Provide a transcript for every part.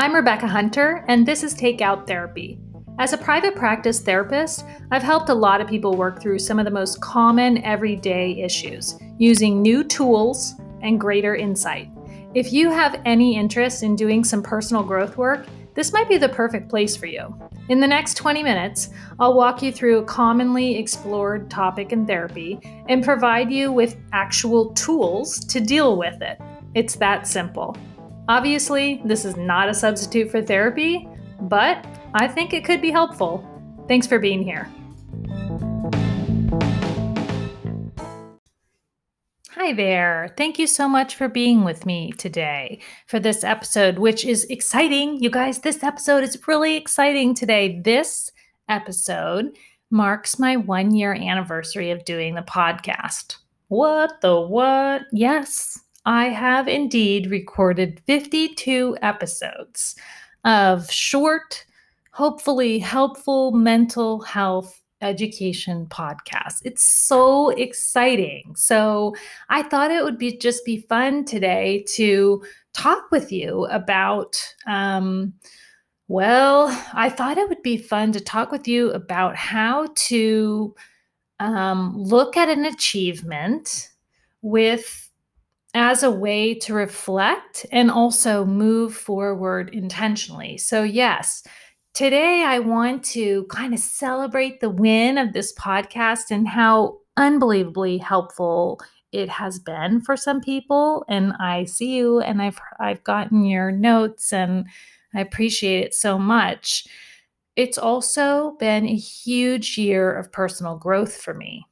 I'm Rebecca Hunter, and this is Takeout Therapy. As a private practice therapist, I've helped a lot of people work through some of the most common everyday issues using new tools and greater insight. If you have any interest in doing some personal growth work, this might be the perfect place for you. In the next 20 minutes, I'll walk you through a commonly explored topic in therapy and provide you with actual tools to deal with it. It's that simple. Obviously, this is not a substitute for therapy, but I think it could be helpful. Thanks for being here. Hi there. Thank you so much for being with me today for this episode, which is exciting. You guys, this episode is really exciting today. This episode marks my one year anniversary of doing the podcast. What the what? Yes, I have indeed recorded 52 episodes of short, hopefully helpful mental health education podcasts. It's so exciting. So, I thought it would be just be fun today to talk with you about um, well, I thought it would be fun to talk with you about how to um, look at an achievement with as a way to reflect and also move forward intentionally. So, yes, today I want to kind of celebrate the win of this podcast and how unbelievably helpful it has been for some people and I see you and I've I've gotten your notes and I appreciate it so much. It's also been a huge year of personal growth for me.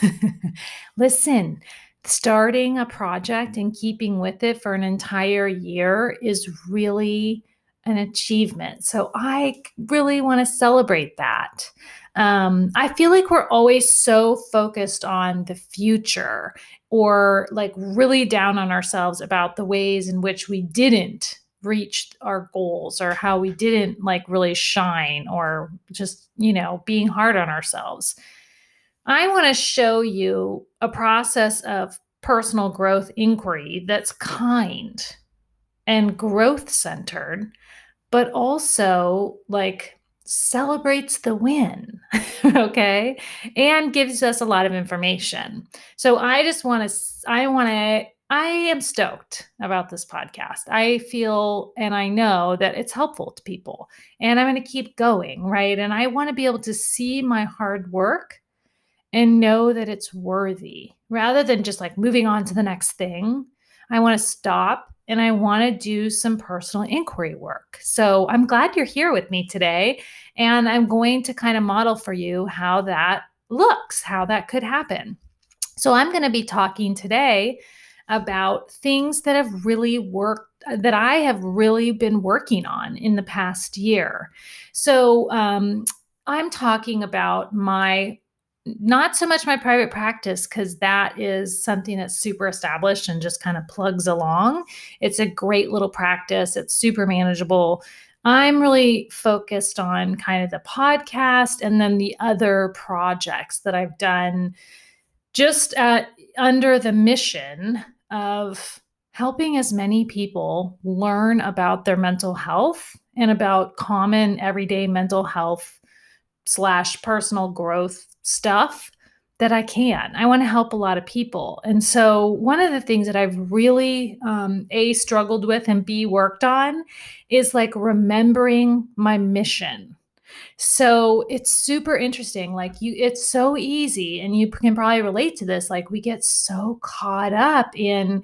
Listen, starting a project and keeping with it for an entire year is really an achievement. So I really want to celebrate that. Um, I feel like we're always so focused on the future or like really down on ourselves about the ways in which we didn't reach our goals or how we didn't like really shine or just, you know, being hard on ourselves. I want to show you a process of personal growth inquiry that's kind and growth centered, but also like celebrates the win, okay? And gives us a lot of information. So I just want to, I want to, I am stoked about this podcast. I feel and I know that it's helpful to people, and I'm going to keep going, right? And I want to be able to see my hard work and know that it's worthy rather than just like moving on to the next thing. I want to stop and I want to do some personal inquiry work. So I'm glad you're here with me today. And I'm going to kind of model for you how that looks, how that could happen. So I'm going to be talking today about things that have really worked that I have really been working on in the past year. So um, I'm talking about my not so much my private practice because that is something that's super established and just kind of plugs along. It's a great little practice, it's super manageable. I'm really focused on kind of the podcast and then the other projects that I've done just at, under the mission of helping as many people learn about their mental health and about common everyday mental health slash personal growth stuff that I can. I want to help a lot of people. And so, one of the things that I've really, um, A, struggled with and B, worked on is like remembering my mission. So it's super interesting. Like you, it's so easy, and you can probably relate to this. Like we get so caught up in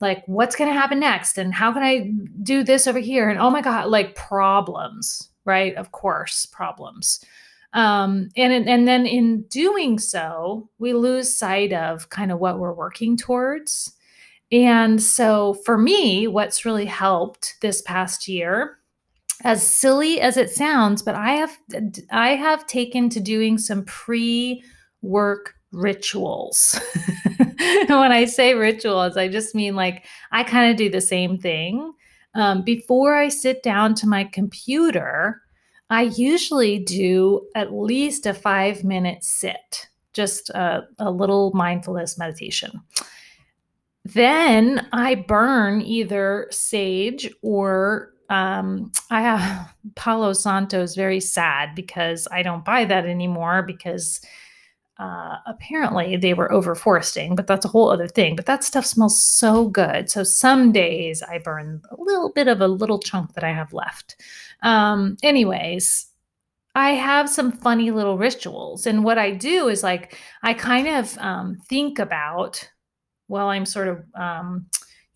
like what's going to happen next, and how can I do this over here, and oh my god, like problems, right? Of course, problems. Um, and and then in doing so, we lose sight of kind of what we're working towards. And so for me, what's really helped this past year, as silly as it sounds, but I have I have taken to doing some pre-work rituals. when I say rituals, I just mean like I kind of do the same thing. Um, before I sit down to my computer, I usually do at least a five minute sit, just a, a little mindfulness meditation. Then I burn either sage or um, I have Palo Santo is very sad because I don't buy that anymore because uh, apparently they were overforesting, but that's a whole other thing. But that stuff smells so good. So some days I burn a little bit of a little chunk that I have left. Um, anyways, I have some funny little rituals. And what I do is like, I kind of um, think about while I'm sort of, um,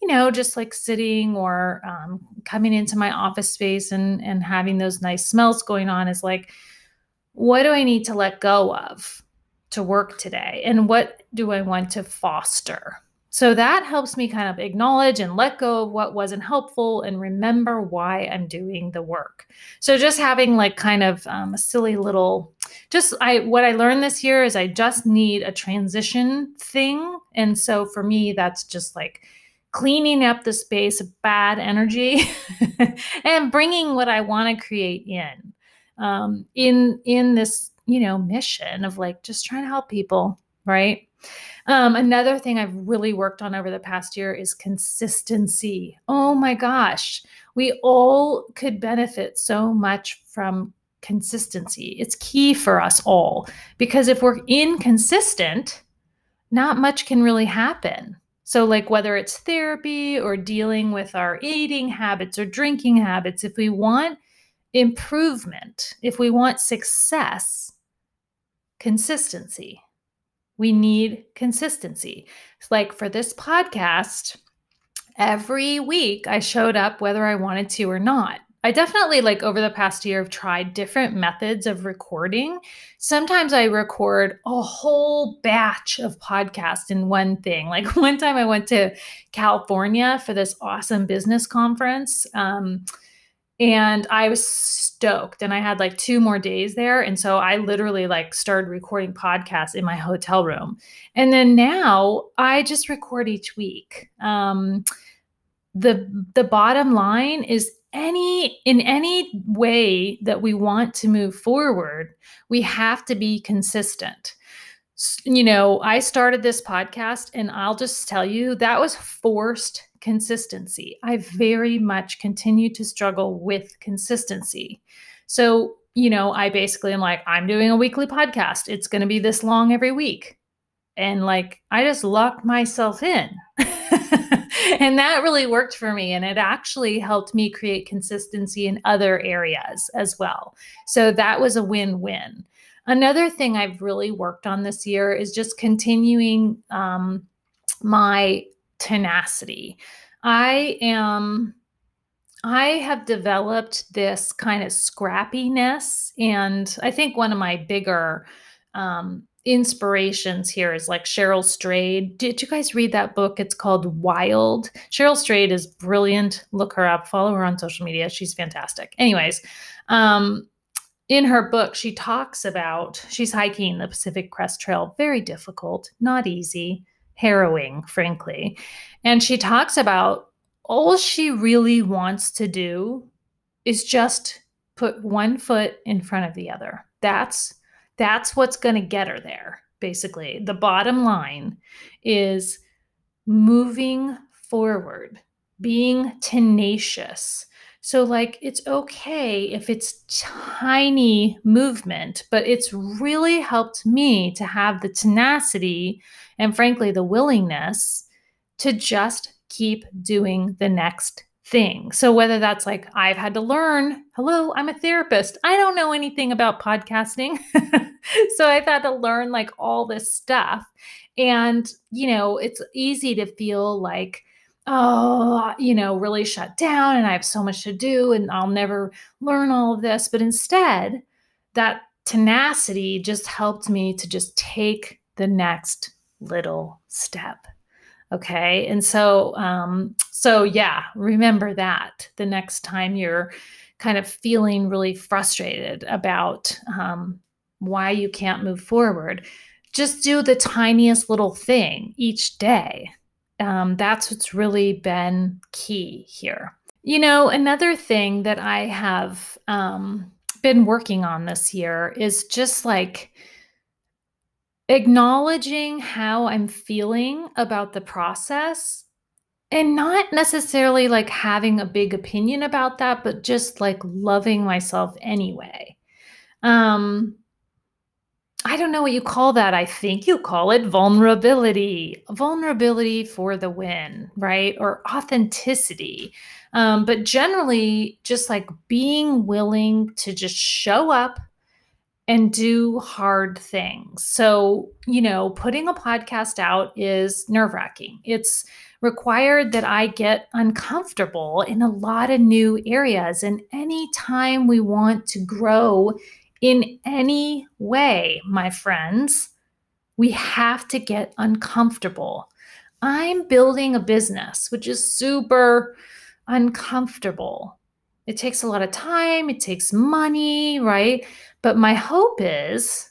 you know, just like sitting or um, coming into my office space and, and having those nice smells going on is like, what do I need to let go of? To work today and what do I want to foster? So that helps me kind of acknowledge and let go of what wasn't helpful and remember why I'm doing the work. So just having like kind of um, a silly little, just I what I learned this year is I just need a transition thing, and so for me that's just like cleaning up the space of bad energy and bringing what I want to create in um, in in this you know, mission of like just trying to help people, right? Um, another thing I've really worked on over the past year is consistency. Oh my gosh, we all could benefit so much from consistency. It's key for us all because if we're inconsistent, not much can really happen. So, like whether it's therapy or dealing with our eating habits or drinking habits, if we want improvement, if we want success, consistency. We need consistency. It's like for this podcast, every week I showed up whether I wanted to or not. I definitely like over the past year have tried different methods of recording. Sometimes I record a whole batch of podcasts in one thing. Like one time I went to California for this awesome business conference. Um, and I was stoked and I had like two more days there and so I literally like started recording podcasts in my hotel room. And then now I just record each week. Um the the bottom line is any in any way that we want to move forward, we have to be consistent you know, I started this podcast and I'll just tell you that was forced consistency. I very much continue to struggle with consistency. So, you know, I basically am like, I'm doing a weekly podcast. It's going to be this long every week. And like, I just locked myself in. and that really worked for me. And it actually helped me create consistency in other areas as well. So that was a win win. Another thing I've really worked on this year is just continuing um, my tenacity. I am I have developed this kind of scrappiness. And I think one of my bigger um, inspirations here is like Cheryl Strayed. Did you guys read that book? It's called Wild. Cheryl Strayed is brilliant. Look her up, follow her on social media. She's fantastic. Anyways, um, in her book, she talks about she's hiking the Pacific Crest Trail, very difficult, not easy, harrowing, frankly. And she talks about all she really wants to do is just put one foot in front of the other. That's that's what's going to get her there. Basically, the bottom line is moving forward, being tenacious, so, like, it's okay if it's tiny movement, but it's really helped me to have the tenacity and, frankly, the willingness to just keep doing the next thing. So, whether that's like I've had to learn, hello, I'm a therapist. I don't know anything about podcasting. so, I've had to learn like all this stuff. And, you know, it's easy to feel like, oh, you know, really shut down and I have so much to do and I'll never learn all of this. But instead, that tenacity just helped me to just take the next little step. Okay. And so, um, so yeah, remember that the next time you're kind of feeling really frustrated about um, why you can't move forward, just do the tiniest little thing each day um, that's what's really been key here. You know, another thing that I have um, been working on this year is just like acknowledging how I'm feeling about the process and not necessarily like having a big opinion about that, but just like loving myself anyway. Um, I don't know what you call that. I think you call it vulnerability. Vulnerability for the win, right? Or authenticity. Um, but generally, just like being willing to just show up and do hard things. So, you know, putting a podcast out is nerve wracking. It's required that I get uncomfortable in a lot of new areas. And anytime we want to grow in any way, my friends, we have to get uncomfortable. I'm building a business, which is super uncomfortable. It takes a lot of time, it takes money, right? But my hope is,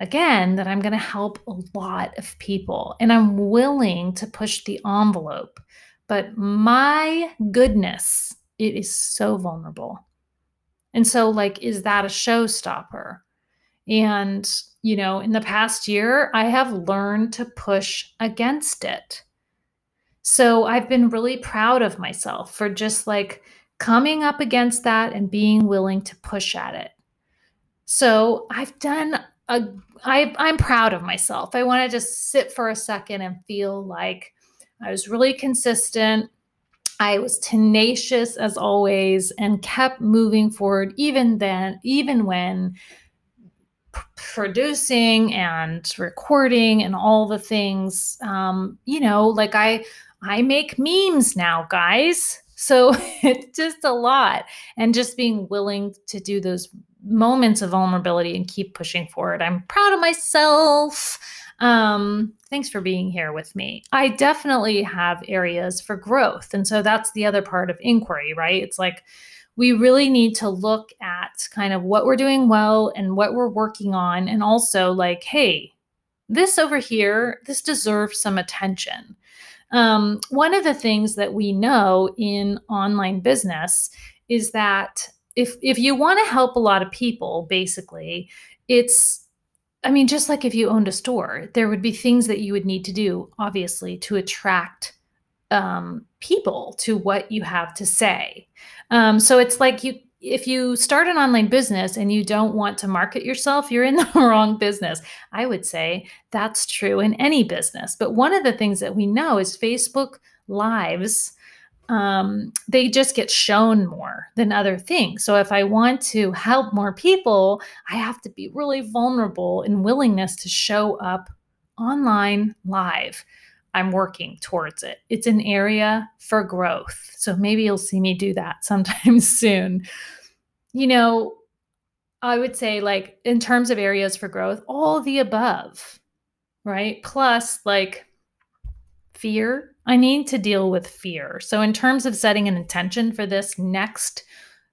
again, that I'm going to help a lot of people and I'm willing to push the envelope. But my goodness, it is so vulnerable. And so, like, is that a showstopper? And, you know, in the past year, I have learned to push against it. So I've been really proud of myself for just like coming up against that and being willing to push at it. So I've done a, I, I'm proud of myself. I want to just sit for a second and feel like I was really consistent. I was tenacious as always and kept moving forward even then, even when p- producing and recording and all the things um, you know like i i make memes now guys. So it's just a lot. And just being willing to do those moments of vulnerability and keep pushing forward. I'm proud of myself um, thanks for being here with me. I definitely have areas for growth. And so that's the other part of inquiry, right? It's like we really need to look at kind of what we're doing well and what we're working on. And also, like, hey, this over here, this deserves some attention. Um, one of the things that we know in online business is that if if you want to help a lot of people, basically, it's I mean, just like if you owned a store, there would be things that you would need to do, obviously, to attract um, people to what you have to say. Um, so it's like you, if you start an online business and you don't want to market yourself, you're in the wrong business. I would say that's true in any business. But one of the things that we know is Facebook Lives um, they just get shown more than other things. So if I want to help more people, I have to be really vulnerable in willingness to show up online live. I'm working towards it. It's an area for growth. So maybe you'll see me do that sometime soon. You know, I would say, like, in terms of areas for growth, all the above, right? Plus, like, fear I need to deal with fear. So, in terms of setting an intention for this next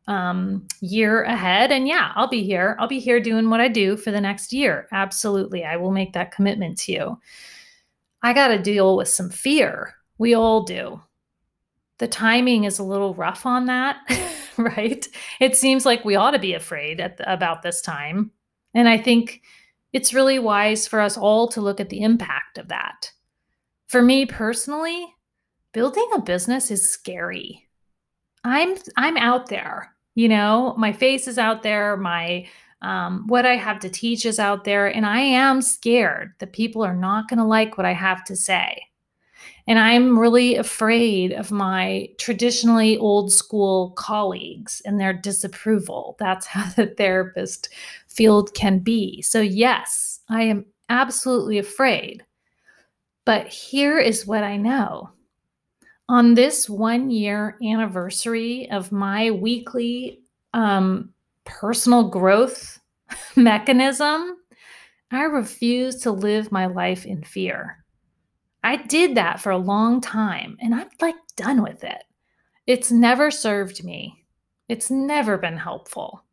um, year ahead, and yeah, I'll be here. I'll be here doing what I do for the next year. Absolutely. I will make that commitment to you. I got to deal with some fear. We all do. The timing is a little rough on that, right? It seems like we ought to be afraid the, about this time. And I think it's really wise for us all to look at the impact of that for me personally, building a business is scary. I'm I'm out there, you know, my face is out there, my um, what I have to teach is out there, and I am scared that people are not going to like what I have to say. And I'm really afraid of my traditionally old school colleagues and their disapproval. That's how the therapist field can be. So, yes, I am absolutely afraid. But here is what I know. On this one year anniversary of my weekly um, personal growth mechanism, I refuse to live my life in fear. I did that for a long time and I'm like done with it. It's never served me, it's never been helpful.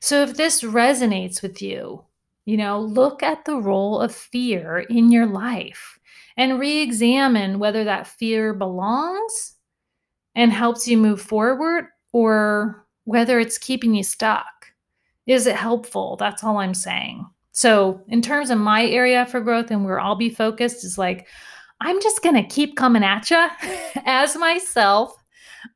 So if this resonates with you, you know, look at the role of fear in your life and re examine whether that fear belongs and helps you move forward or whether it's keeping you stuck. Is it helpful? That's all I'm saying. So, in terms of my area for growth and where I'll be focused, is like, I'm just going to keep coming at you as myself,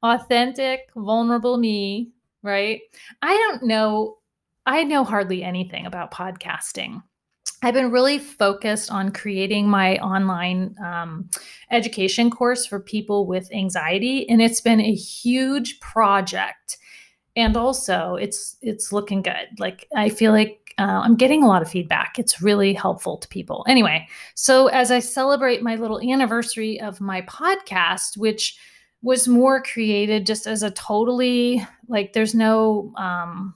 authentic, vulnerable me, right? I don't know, I know hardly anything about podcasting. I've been really focused on creating my online um, education course for people with anxiety, and it's been a huge project. And also, it's it's looking good. Like I feel like uh, I'm getting a lot of feedback. It's really helpful to people. Anyway, so as I celebrate my little anniversary of my podcast, which was more created just as a totally like, there's no, um,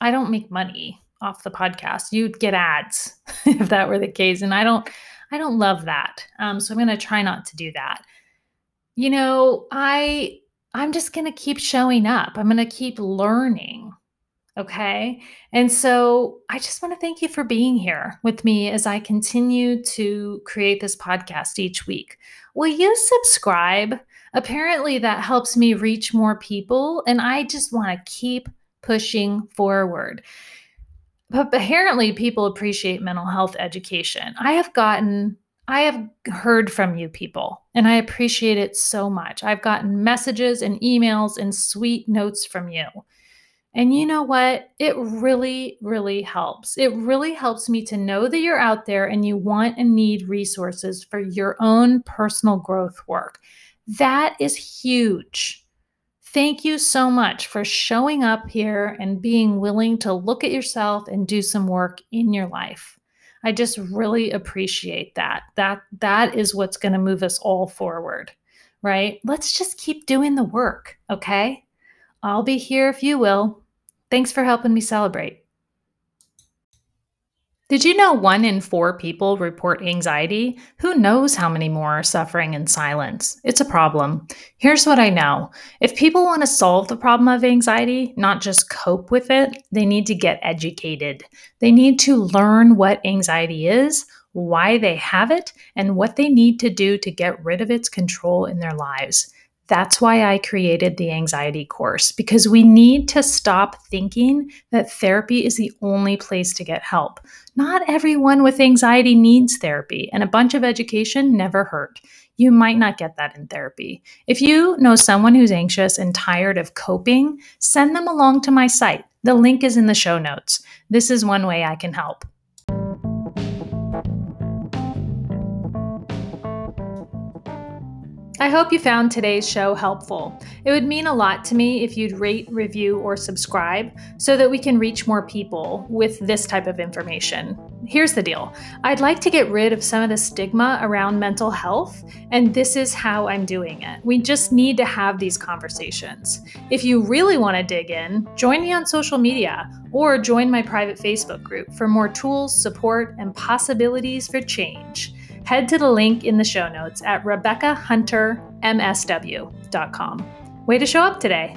I don't make money off the podcast. You'd get ads if that were the case. And I don't, I don't love that. Um, so I'm going to try not to do that. You know, I, I'm just going to keep showing up. I'm going to keep learning. Okay. And so I just want to thank you for being here with me as I continue to create this podcast each week. Will you subscribe? Apparently, that helps me reach more people. And I just want to keep pushing forward but apparently people appreciate mental health education. I have gotten I have heard from you people and I appreciate it so much. I've gotten messages and emails and sweet notes from you. And you know what? It really, really helps. It really helps me to know that you're out there and you want and need resources for your own personal growth work. That is huge. Thank you so much for showing up here and being willing to look at yourself and do some work in your life. I just really appreciate that. That that is what's going to move us all forward, right? Let's just keep doing the work, okay? I'll be here if you will. Thanks for helping me celebrate. Did you know one in four people report anxiety? Who knows how many more are suffering in silence? It's a problem. Here's what I know if people want to solve the problem of anxiety, not just cope with it, they need to get educated. They need to learn what anxiety is, why they have it, and what they need to do to get rid of its control in their lives. That's why I created the anxiety course because we need to stop thinking that therapy is the only place to get help. Not everyone with anxiety needs therapy, and a bunch of education never hurt. You might not get that in therapy. If you know someone who's anxious and tired of coping, send them along to my site. The link is in the show notes. This is one way I can help. I hope you found today's show helpful. It would mean a lot to me if you'd rate, review, or subscribe so that we can reach more people with this type of information. Here's the deal I'd like to get rid of some of the stigma around mental health, and this is how I'm doing it. We just need to have these conversations. If you really want to dig in, join me on social media or join my private Facebook group for more tools, support, and possibilities for change head to the link in the show notes at RebeccaHunterMSW.com. Way to show up today.